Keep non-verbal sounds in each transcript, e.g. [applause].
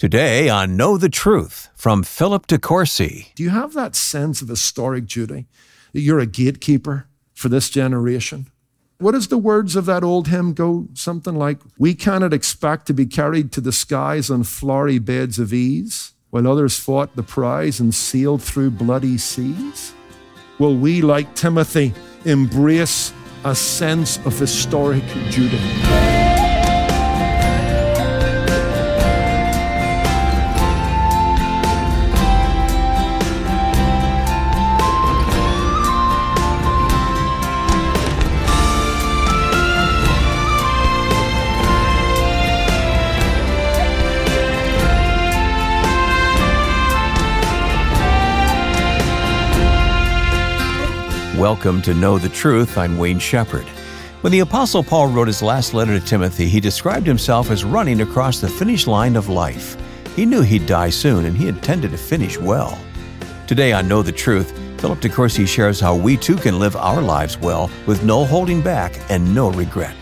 Today on Know the Truth from Philip DeCourcy. Do you have that sense of historic duty that you're a gatekeeper for this generation? What does the words of that old hymn go? Something like, We cannot expect to be carried to the skies on flowery beds of ease, while others fought the prize and sailed through bloody seas? Will we, like Timothy, embrace a sense of historic duty? Welcome to Know the Truth. I'm Wayne Shepherd. When the Apostle Paul wrote his last letter to Timothy, he described himself as running across the finish line of life. He knew he'd die soon, and he intended to finish well. Today on Know the Truth, Philip DeCourcy shares how we too can live our lives well with no holding back and no regret.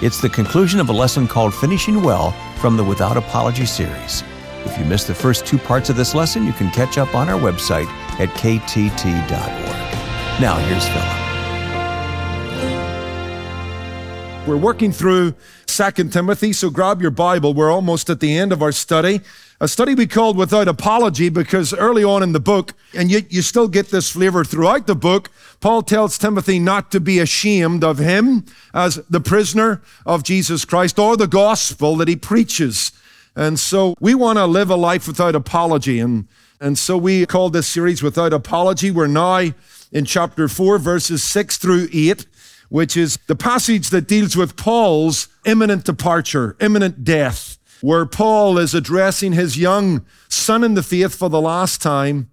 It's the conclusion of a lesson called Finishing Well from the Without Apology series. If you missed the first two parts of this lesson, you can catch up on our website at ktt.org. Now, here's Philip. We're working through 2 Timothy, so grab your Bible. We're almost at the end of our study. A study we called Without Apology because early on in the book, and yet you still get this flavor throughout the book, Paul tells Timothy not to be ashamed of him as the prisoner of Jesus Christ or the gospel that he preaches. And so we want to live a life without apology. And, and so we called this series Without Apology. We're now in chapter 4, verses 6 through 8, which is the passage that deals with Paul's imminent departure, imminent death, where Paul is addressing his young son in the faith for the last time,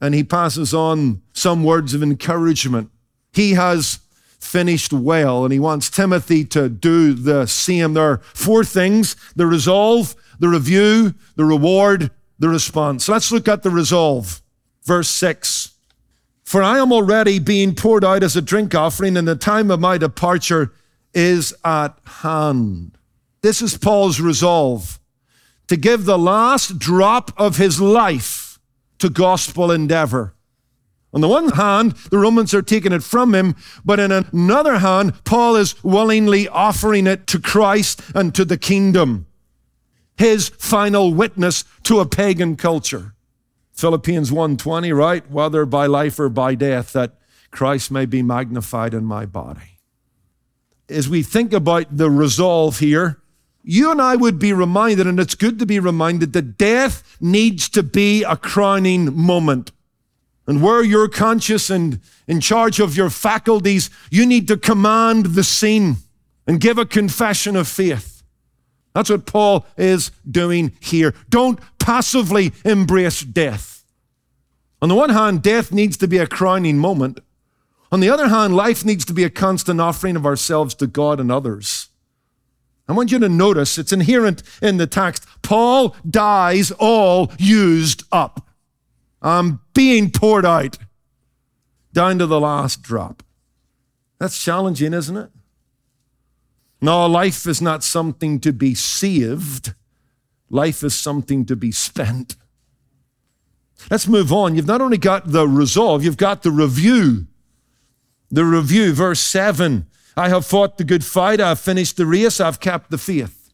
and he passes on some words of encouragement. He has finished well, and he wants Timothy to do the same. There are four things the resolve, the review, the reward, the response. Let's look at the resolve. Verse 6. For I am already being poured out as a drink offering, and the time of my departure is at hand. This is Paul's resolve to give the last drop of his life to gospel endeavor. On the one hand, the Romans are taking it from him, but in another hand, Paul is willingly offering it to Christ and to the kingdom. His final witness to a pagan culture. Philippians 1:20, right? Whether by life or by death, that Christ may be magnified in my body. As we think about the resolve here, you and I would be reminded, and it's good to be reminded, that death needs to be a crowning moment. And where you're conscious and in charge of your faculties, you need to command the scene and give a confession of faith. That's what Paul is doing here. Don't passively embrace death. On the one hand, death needs to be a crowning moment. On the other hand, life needs to be a constant offering of ourselves to God and others. I want you to notice it's inherent in the text. Paul dies all used up. I'm being poured out down to the last drop. That's challenging, isn't it? No, life is not something to be saved. Life is something to be spent. Let's move on. You've not only got the resolve, you've got the review. The review, verse 7 I have fought the good fight, I have finished the race, I've kept the faith.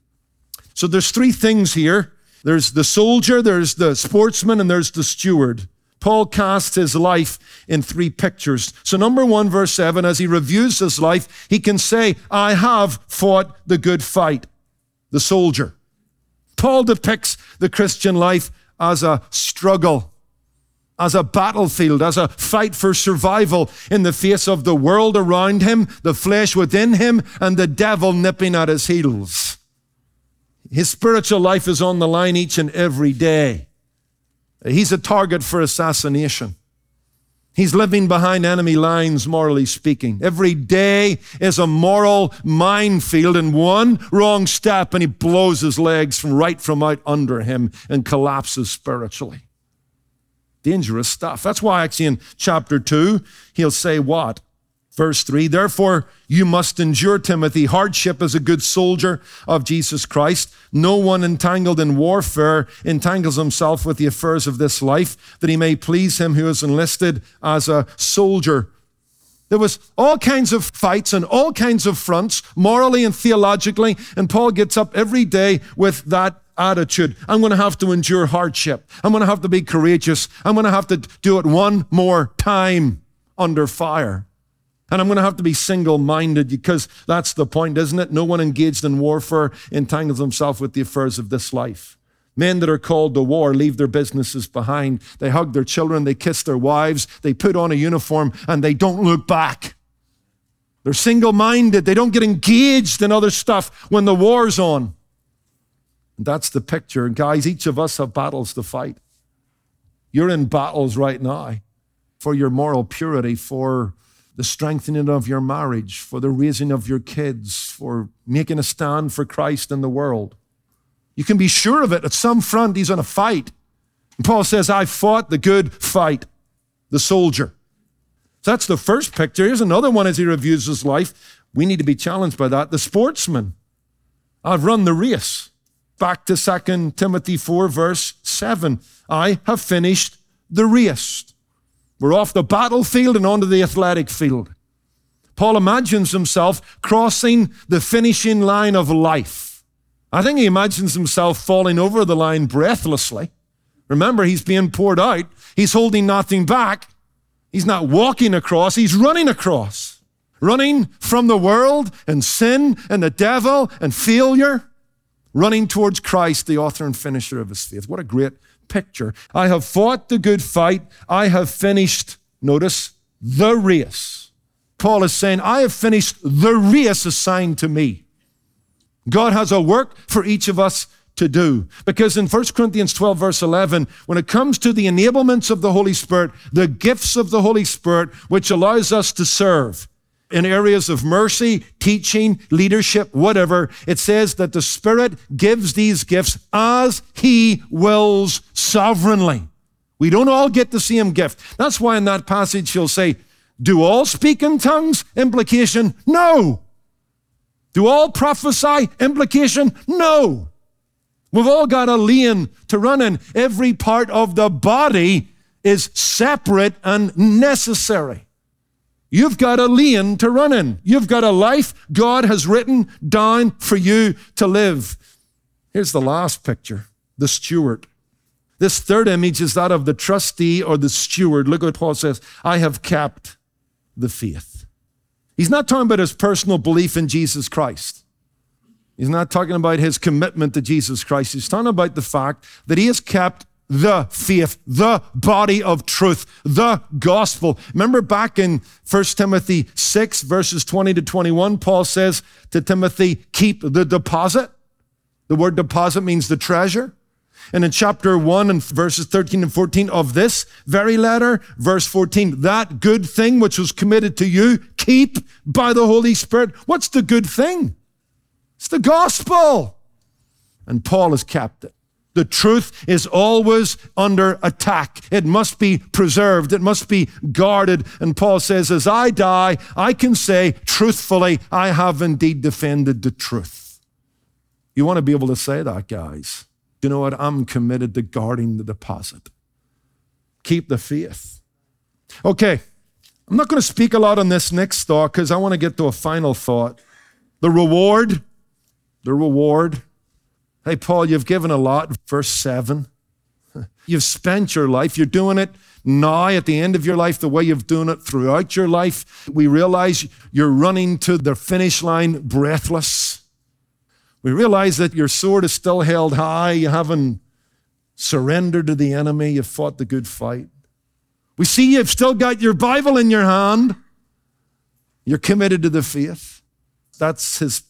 So there's three things here there's the soldier, there's the sportsman, and there's the steward. Paul casts his life in three pictures. So, number one, verse 7, as he reviews his life, he can say, I have fought the good fight, the soldier. Paul depicts the Christian life as a struggle, as a battlefield, as a fight for survival in the face of the world around him, the flesh within him, and the devil nipping at his heels. His spiritual life is on the line each and every day. He's a target for assassination. He's living behind enemy lines, morally speaking. Every day is a moral minefield, and one wrong step, and he blows his legs from right from out under him and collapses spiritually. Dangerous stuff. That's why, actually, in chapter 2, he'll say what? Verse 3 Therefore, you must endure, Timothy, hardship as a good soldier of Jesus Christ. No one entangled in warfare entangles himself with the affairs of this life, that he may please him who is enlisted as a soldier. There was all kinds of fights and all kinds of fronts, morally and theologically, and Paul gets up every day with that attitude. I'm going to have to endure hardship. I'm going to have to be courageous. I'm going to have to do it one more time under fire. And I'm going to have to be single minded because that's the point, isn't it? No one engaged in warfare entangles himself with the affairs of this life. Men that are called to war leave their businesses behind. They hug their children, they kiss their wives, they put on a uniform, and they don't look back. They're single minded. They don't get engaged in other stuff when the war's on. And That's the picture. And guys, each of us have battles to fight. You're in battles right now for your moral purity, for the strengthening of your marriage, for the raising of your kids, for making a stand for Christ in the world. You can be sure of it. At some front, he's on a fight. And Paul says, I fought the good fight, the soldier. So that's the first picture. Here's another one as he reviews his life. We need to be challenged by that. The sportsman. I've run the race. Back to 2 Timothy 4, verse 7. I have finished the race. We're off the battlefield and onto the athletic field. Paul imagines himself crossing the finishing line of life. I think he imagines himself falling over the line breathlessly. Remember, he's being poured out. He's holding nothing back. He's not walking across, he's running across. Running from the world and sin and the devil and failure. Running towards Christ, the author and finisher of his faith. What a great picture. I have fought the good fight. I have finished, notice, the race. Paul is saying, I have finished the race assigned to me. God has a work for each of us to do. Because in 1 Corinthians 12, verse 11, when it comes to the enablements of the Holy Spirit, the gifts of the Holy Spirit, which allows us to serve, in areas of mercy, teaching, leadership, whatever, it says that the Spirit gives these gifts as He wills sovereignly. We don't all get the same gift. That's why in that passage he'll say, Do all speak in tongues? Implication, no. Do all prophesy? Implication, no. We've all got a lane to run in. Every part of the body is separate and necessary. You've got a lane to run in. You've got a life God has written down for you to live. Here's the last picture the steward. This third image is that of the trustee or the steward. Look what Paul says I have kept the faith. He's not talking about his personal belief in Jesus Christ. He's not talking about his commitment to Jesus Christ. He's talking about the fact that he has kept the faith, the body of truth, the gospel. Remember back in 1 Timothy 6, verses 20 to 21, Paul says to Timothy, keep the deposit. The word deposit means the treasure. And in chapter 1 and verses 13 and 14 of this very letter, verse 14, that good thing which was committed to you, keep by the Holy Spirit. What's the good thing? It's the gospel. And Paul has kept it. The truth is always under attack. It must be preserved. It must be guarded. And Paul says, as I die, I can say truthfully, I have indeed defended the truth. You want to be able to say that, guys. You know what? I'm committed to guarding the deposit. Keep the faith. Okay. I'm not going to speak a lot on this next thought because I want to get to a final thought. The reward, the reward Hey, Paul, you've given a lot. Verse 7. [laughs] You've spent your life. You're doing it now at the end of your life the way you've done it throughout your life. We realize you're running to the finish line breathless. We realize that your sword is still held high. You haven't surrendered to the enemy. You've fought the good fight. We see you've still got your Bible in your hand. You're committed to the faith. That's his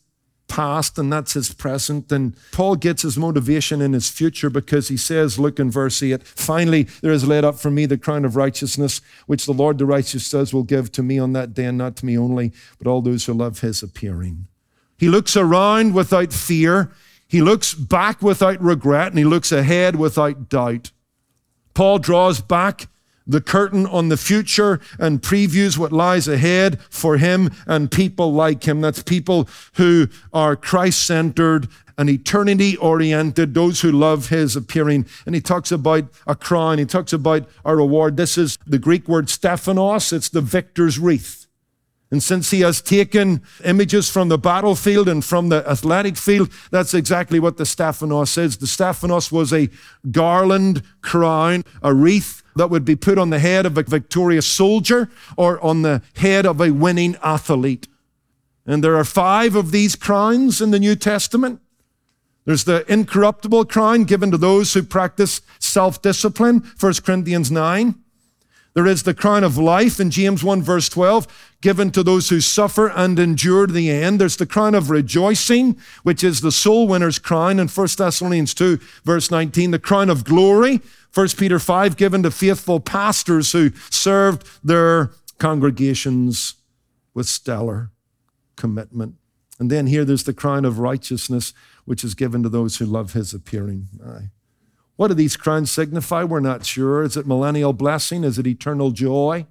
past and that's his present. And Paul gets his motivation in his future because he says, look in verse 8, finally there is laid up for me the crown of righteousness, which the Lord the righteous says will give to me on that day, and not to me only, but all those who love his appearing. He looks around without fear. He looks back without regret, and he looks ahead without doubt. Paul draws back the curtain on the future and previews what lies ahead for him and people like him. That's people who are Christ centered and eternity oriented, those who love his appearing. And he talks about a crown, he talks about a reward. This is the Greek word stephanos, it's the victor's wreath. And since he has taken images from the battlefield and from the athletic field, that's exactly what the Stephanos is. The Stephanos was a garland crown, a wreath that would be put on the head of a victorious soldier or on the head of a winning athlete. And there are five of these crowns in the New Testament. There's the incorruptible crown given to those who practice self discipline, 1 Corinthians 9. There is the crown of life in James 1, verse 12, given to those who suffer and endure the end. There's the crown of rejoicing, which is the soul winner's crown in 1 Thessalonians 2, verse 19. The crown of glory, 1 Peter 5, given to faithful pastors who served their congregations with stellar commitment. And then here there's the crown of righteousness, which is given to those who love his appearing. Aye. What do these crowns signify? We're not sure. Is it millennial blessing? Is it eternal joy?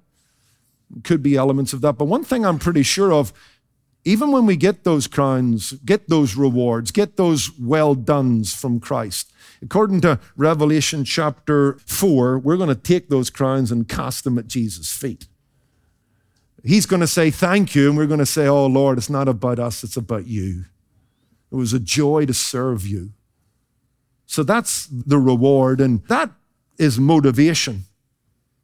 Could be elements of that. But one thing I'm pretty sure of, even when we get those crowns, get those rewards, get those well dones from Christ, according to Revelation chapter 4, we're going to take those crowns and cast them at Jesus' feet. He's going to say thank you, and we're going to say, Oh Lord, it's not about us, it's about you. It was a joy to serve you. So that's the reward, and that is motivation.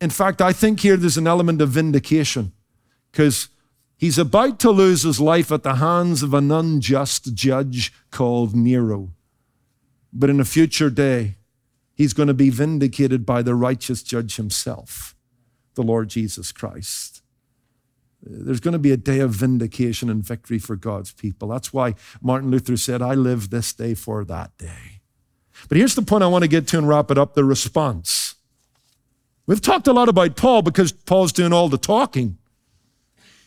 In fact, I think here there's an element of vindication because he's about to lose his life at the hands of an unjust judge called Nero. But in a future day, he's going to be vindicated by the righteous judge himself, the Lord Jesus Christ. There's going to be a day of vindication and victory for God's people. That's why Martin Luther said, I live this day for that day. But here's the point I want to get to and wrap it up the response. We've talked a lot about Paul because Paul's doing all the talking.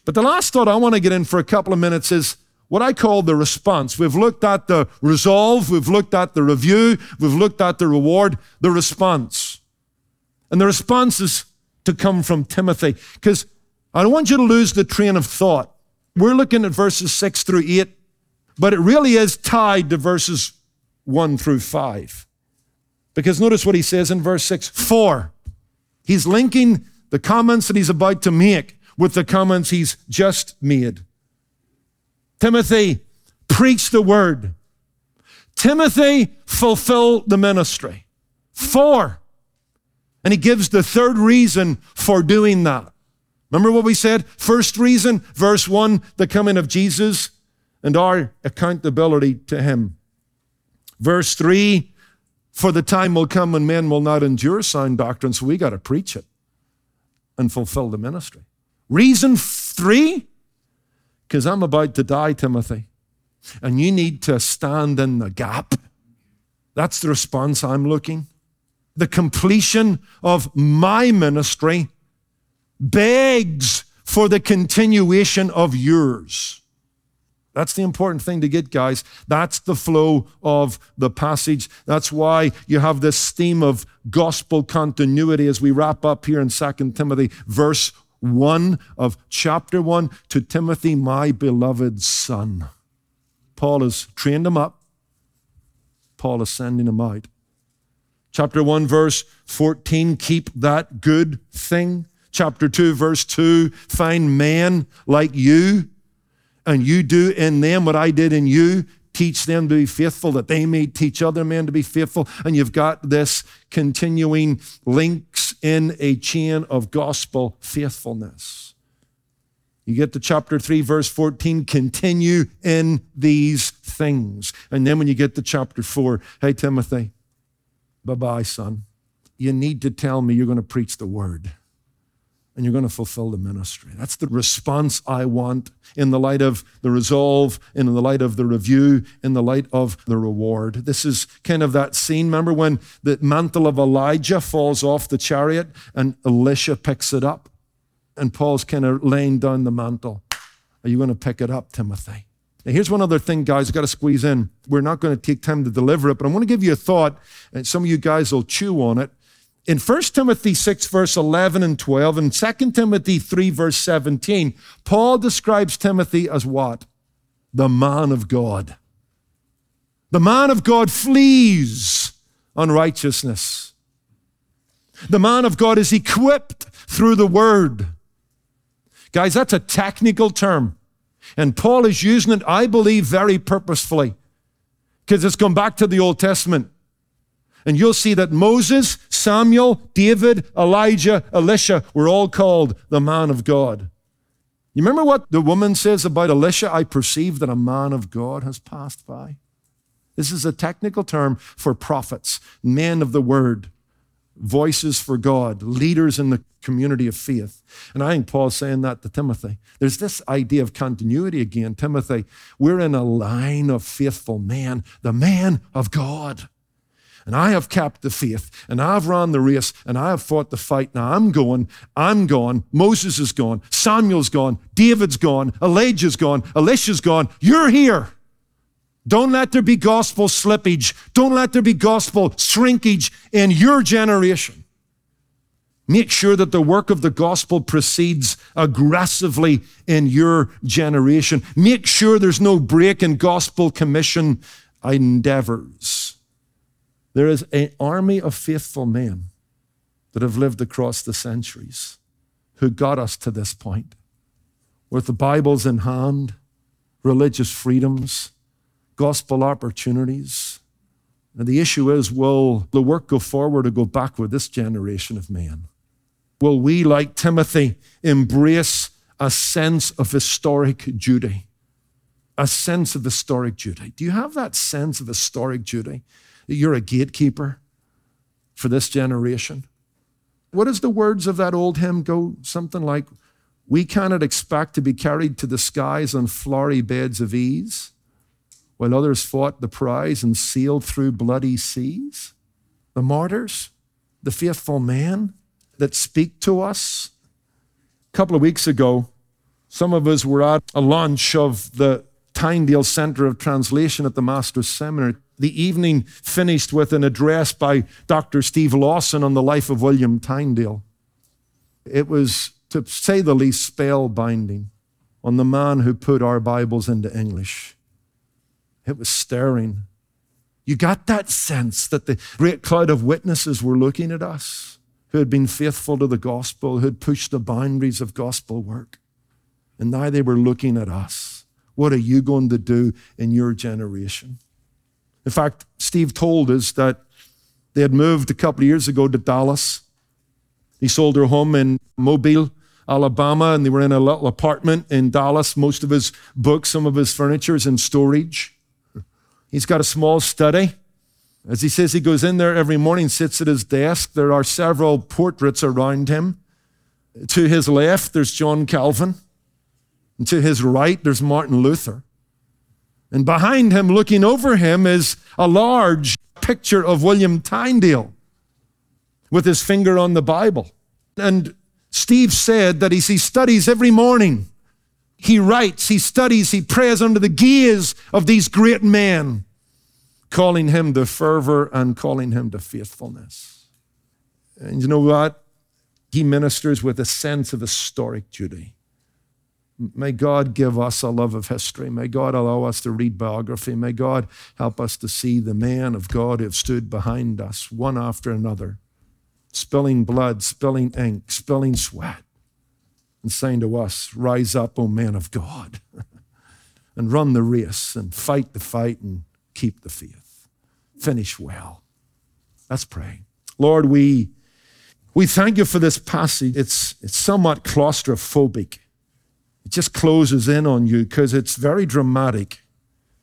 But the last thought I want to get in for a couple of minutes is what I call the response. We've looked at the resolve, we've looked at the review, we've looked at the reward, the response. And the response is to come from Timothy because I don't want you to lose the train of thought. We're looking at verses 6 through 8, but it really is tied to verses 1 through 5. Because notice what he says in verse 6 For he's linking the comments that he's about to make with the comments he's just made. Timothy, preach the word. Timothy, fulfill the ministry. For. And he gives the third reason for doing that. Remember what we said? First reason, verse 1, the coming of Jesus and our accountability to him. Verse 3 For the time will come when men will not endure sound doctrine, so we got to preach it and fulfill the ministry. Reason three because I'm about to die, Timothy, and you need to stand in the gap. That's the response I'm looking. The completion of my ministry begs for the continuation of yours. That's the important thing to get, guys. That's the flow of the passage. That's why you have this theme of gospel continuity as we wrap up here in 2 Timothy, verse 1 of chapter 1 to Timothy, my beloved son. Paul has trained him up, Paul is sending him out. Chapter 1, verse 14, keep that good thing. Chapter 2, verse 2, find men like you and you do in them what I did in you, teach them to be faithful, that they may teach other men to be faithful. And you've got this continuing links in a chain of gospel faithfulness. You get to chapter 3, verse 14, continue in these things. And then when you get to chapter 4, hey, Timothy, bye bye, son. You need to tell me you're going to preach the word and you're going to fulfill the ministry. That's the response I want in the light of the resolve, in the light of the review, in the light of the reward. This is kind of that scene. Remember when the mantle of Elijah falls off the chariot and Elisha picks it up? And Paul's kind of laying down the mantle. Are you going to pick it up, Timothy? Now, here's one other thing, guys, I've got to squeeze in. We're not going to take time to deliver it, but I want to give you a thought, and some of you guys will chew on it In 1 Timothy 6, verse 11 and 12, and 2 Timothy 3, verse 17, Paul describes Timothy as what? The man of God. The man of God flees unrighteousness. The man of God is equipped through the word. Guys, that's a technical term. And Paul is using it, I believe, very purposefully because it's gone back to the Old Testament. And you'll see that Moses, Samuel, David, Elijah, Elisha were all called the man of God. You remember what the woman says about Elisha? I perceive that a man of God has passed by. This is a technical term for prophets, men of the word, voices for God, leaders in the community of faith. And I think Paul's saying that to Timothy. There's this idea of continuity again. Timothy, we're in a line of faithful men, the man of God. And I have kept the faith, and I've run the race, and I have fought the fight. Now I'm going, I'm gone, Moses is gone, Samuel's gone, David's gone, Elijah's gone, Elisha's gone. You're here. Don't let there be gospel slippage. Don't let there be gospel shrinkage in your generation. Make sure that the work of the gospel proceeds aggressively in your generation. Make sure there's no break in gospel commission endeavors. There is an army of faithful men that have lived across the centuries who got us to this point with the Bibles in hand, religious freedoms, gospel opportunities. And the issue is will the work go forward or go backward this generation of men? Will we, like Timothy, embrace a sense of historic duty? A sense of historic duty. Do you have that sense of historic duty? You're a gatekeeper for this generation. What does the words of that old hymn go? Something like, We cannot expect to be carried to the skies on flowery beds of ease, while others fought the prize and sailed through bloody seas. The martyrs, the faithful men that speak to us. A couple of weeks ago, some of us were at a lunch of the Tyndale Center of Translation at the Master's Seminary. The evening finished with an address by Dr. Steve Lawson on the life of William Tyndale. It was, to say the least, spellbinding on the man who put our Bibles into English. It was stirring. You got that sense that the great cloud of witnesses were looking at us, who had been faithful to the gospel, who had pushed the boundaries of gospel work. And now they were looking at us. What are you going to do in your generation? In fact, Steve told us that they had moved a couple of years ago to Dallas. He sold their home in Mobile, Alabama, and they were in a little apartment in Dallas. Most of his books, some of his furniture is in storage. He's got a small study. As he says, he goes in there every morning, sits at his desk. There are several portraits around him. To his left, there's John Calvin. And to his right, there's Martin Luther. And behind him, looking over him, is a large picture of William Tyndale with his finger on the Bible. And Steve said that he studies every morning, he writes, he studies, he prays under the gaze of these great men, calling him to fervor and calling him to faithfulness. And you know what? He ministers with a sense of historic duty. May God give us a love of history. May God allow us to read biography. May God help us to see the man of God who have stood behind us, one after another, spilling blood, spilling ink, spilling sweat, and saying to us, Rise up, O man of God, [laughs] and run the race, and fight the fight, and keep the faith. Finish well. Let's pray. Lord, we, we thank you for this passage. It's, it's somewhat claustrophobic. It just closes in on you because it's very dramatic.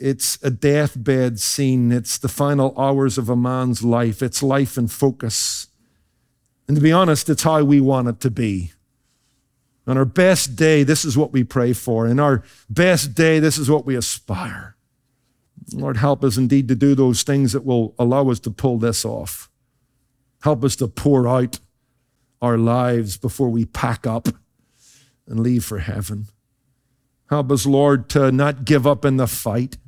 It's a deathbed scene. It's the final hours of a man's life. It's life in focus. And to be honest, it's how we want it to be. On our best day, this is what we pray for. In our best day, this is what we aspire. Lord, help us indeed to do those things that will allow us to pull this off. Help us to pour out our lives before we pack up and leave for heaven. Help us, Lord, to not give up in the fight.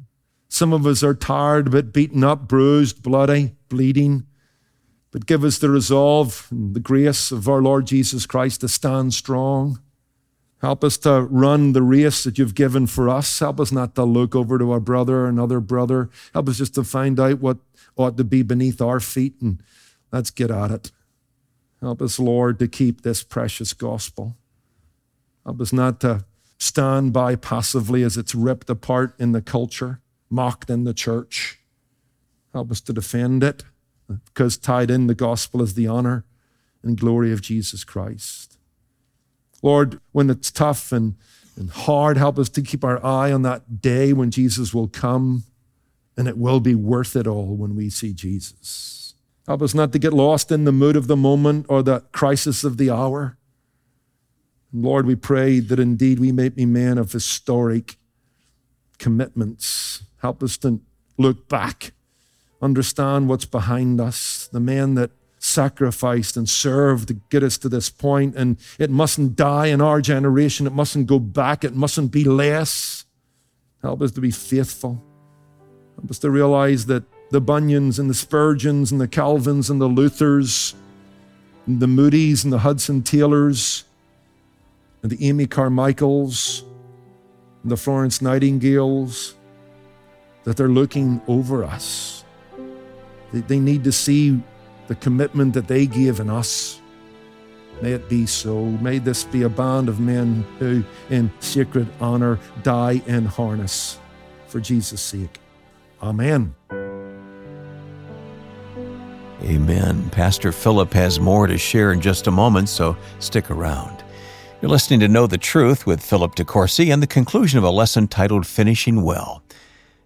Some of us are tired, but beaten up, bruised, bloody, bleeding. but give us the resolve and the grace of our Lord Jesus Christ to stand strong. Help us to run the race that you've given for us. Help us not to look over to our brother or another brother. Help us just to find out what ought to be beneath our feet and let's get at it. Help us, Lord, to keep this precious gospel. Help us not to stand by passively as it's ripped apart in the culture, mocked in the church. Help us to defend it because tied in the gospel is the honor and glory of Jesus Christ. Lord, when it's tough and, and hard, help us to keep our eye on that day when Jesus will come, and it will be worth it all when we see Jesus. Help us not to get lost in the mood of the moment or the crisis of the hour. Lord, we pray that indeed we may be men of historic commitments. Help us to look back understand what's behind us, the men that sacrificed and served to get us to this point, and it mustn't die in our generation. It mustn't go back. It mustn't be less. Help us to be faithful. Help us to realize that the Bunyans and the Spurgeons and the Calvins and the Luthers, and the Moody's and the Hudson Taylors, and the Amy Carmichaels, and the Florence Nightingales, that they're looking over us they need to see the commitment that they gave in us. May it be so. May this be a band of men who, in sacred honor, die in harness for Jesus' sake. Amen. Amen. Pastor Philip has more to share in just a moment, so stick around. You're listening to Know the Truth with Philip DeCourcy and the conclusion of a lesson titled Finishing Well.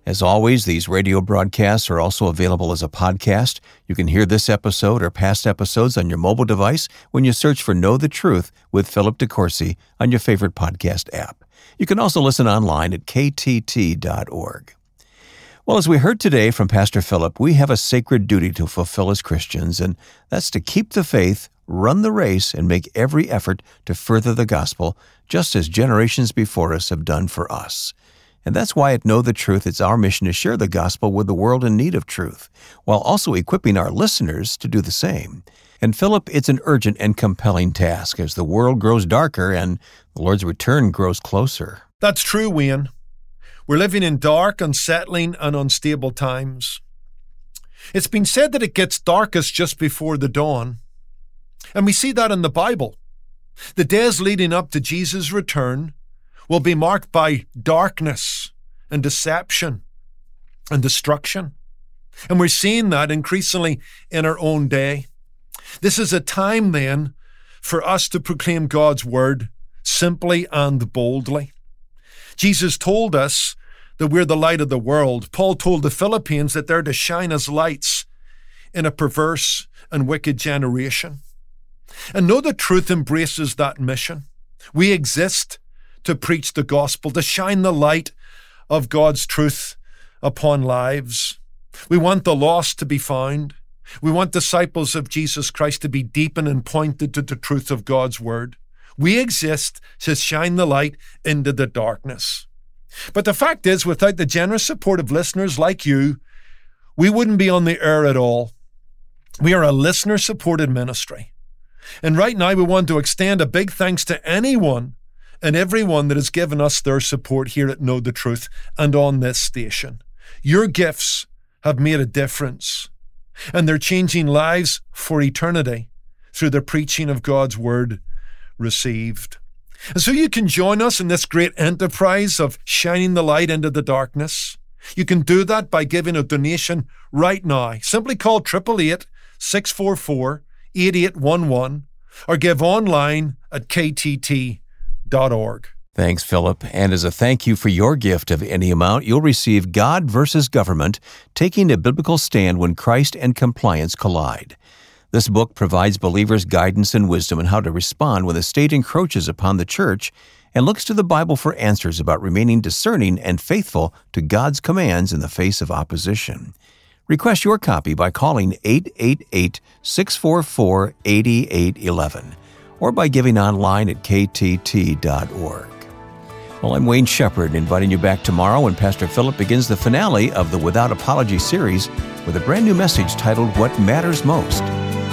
As always, these radio broadcasts are also available as a podcast. You can hear this episode or past episodes on your mobile device when you search for Know the Truth with Philip DeCourcy on your favorite podcast app. You can also listen online at ktt.org. Well, as we heard today from Pastor Philip, we have a sacred duty to fulfill as Christians, and that's to keep the faith, run the race, and make every effort to further the gospel, just as generations before us have done for us. And that's why at Know the Truth, it's our mission to share the gospel with the world in need of truth, while also equipping our listeners to do the same. And Philip, it's an urgent and compelling task as the world grows darker and the Lord's return grows closer. That's true, Wayne. We're living in dark, unsettling, and unstable times. It's been said that it gets darkest just before the dawn. And we see that in the Bible. The days leading up to Jesus' return will be marked by darkness and deception and destruction. And we're seeing that increasingly in our own day. This is a time then for us to proclaim God's word simply and boldly. Jesus told us that we're the light of the world. Paul told the Philippians that they're to shine as lights in a perverse and wicked generation. And know the truth embraces that mission. We exist to preach the gospel, to shine the light of God's truth upon lives. We want the lost to be found. We want disciples of Jesus Christ to be deepened and pointed to the truth of God's word. We exist to shine the light into the darkness. But the fact is, without the generous support of listeners like you, we wouldn't be on the air at all. We are a listener supported ministry. And right now, we want to extend a big thanks to anyone and everyone that has given us their support here at Know the Truth and on this station. Your gifts have made a difference, and they're changing lives for eternity through the preaching of God's Word received. And so you can join us in this great enterprise of shining the light into the darkness. You can do that by giving a donation right now. Simply call 888 644 8811 or give online at ktt org. Thanks, Philip. And as a thank you for your gift of any amount, you'll receive God versus Government Taking a Biblical Stand When Christ and Compliance Collide. This book provides believers guidance and wisdom on how to respond when the state encroaches upon the church and looks to the Bible for answers about remaining discerning and faithful to God's commands in the face of opposition. Request your copy by calling 888 644 8811 or by giving online at ktt.org. Well, I'm Wayne Shepherd, inviting you back tomorrow when Pastor Philip begins the finale of the Without Apology series with a brand new message titled What Matters Most.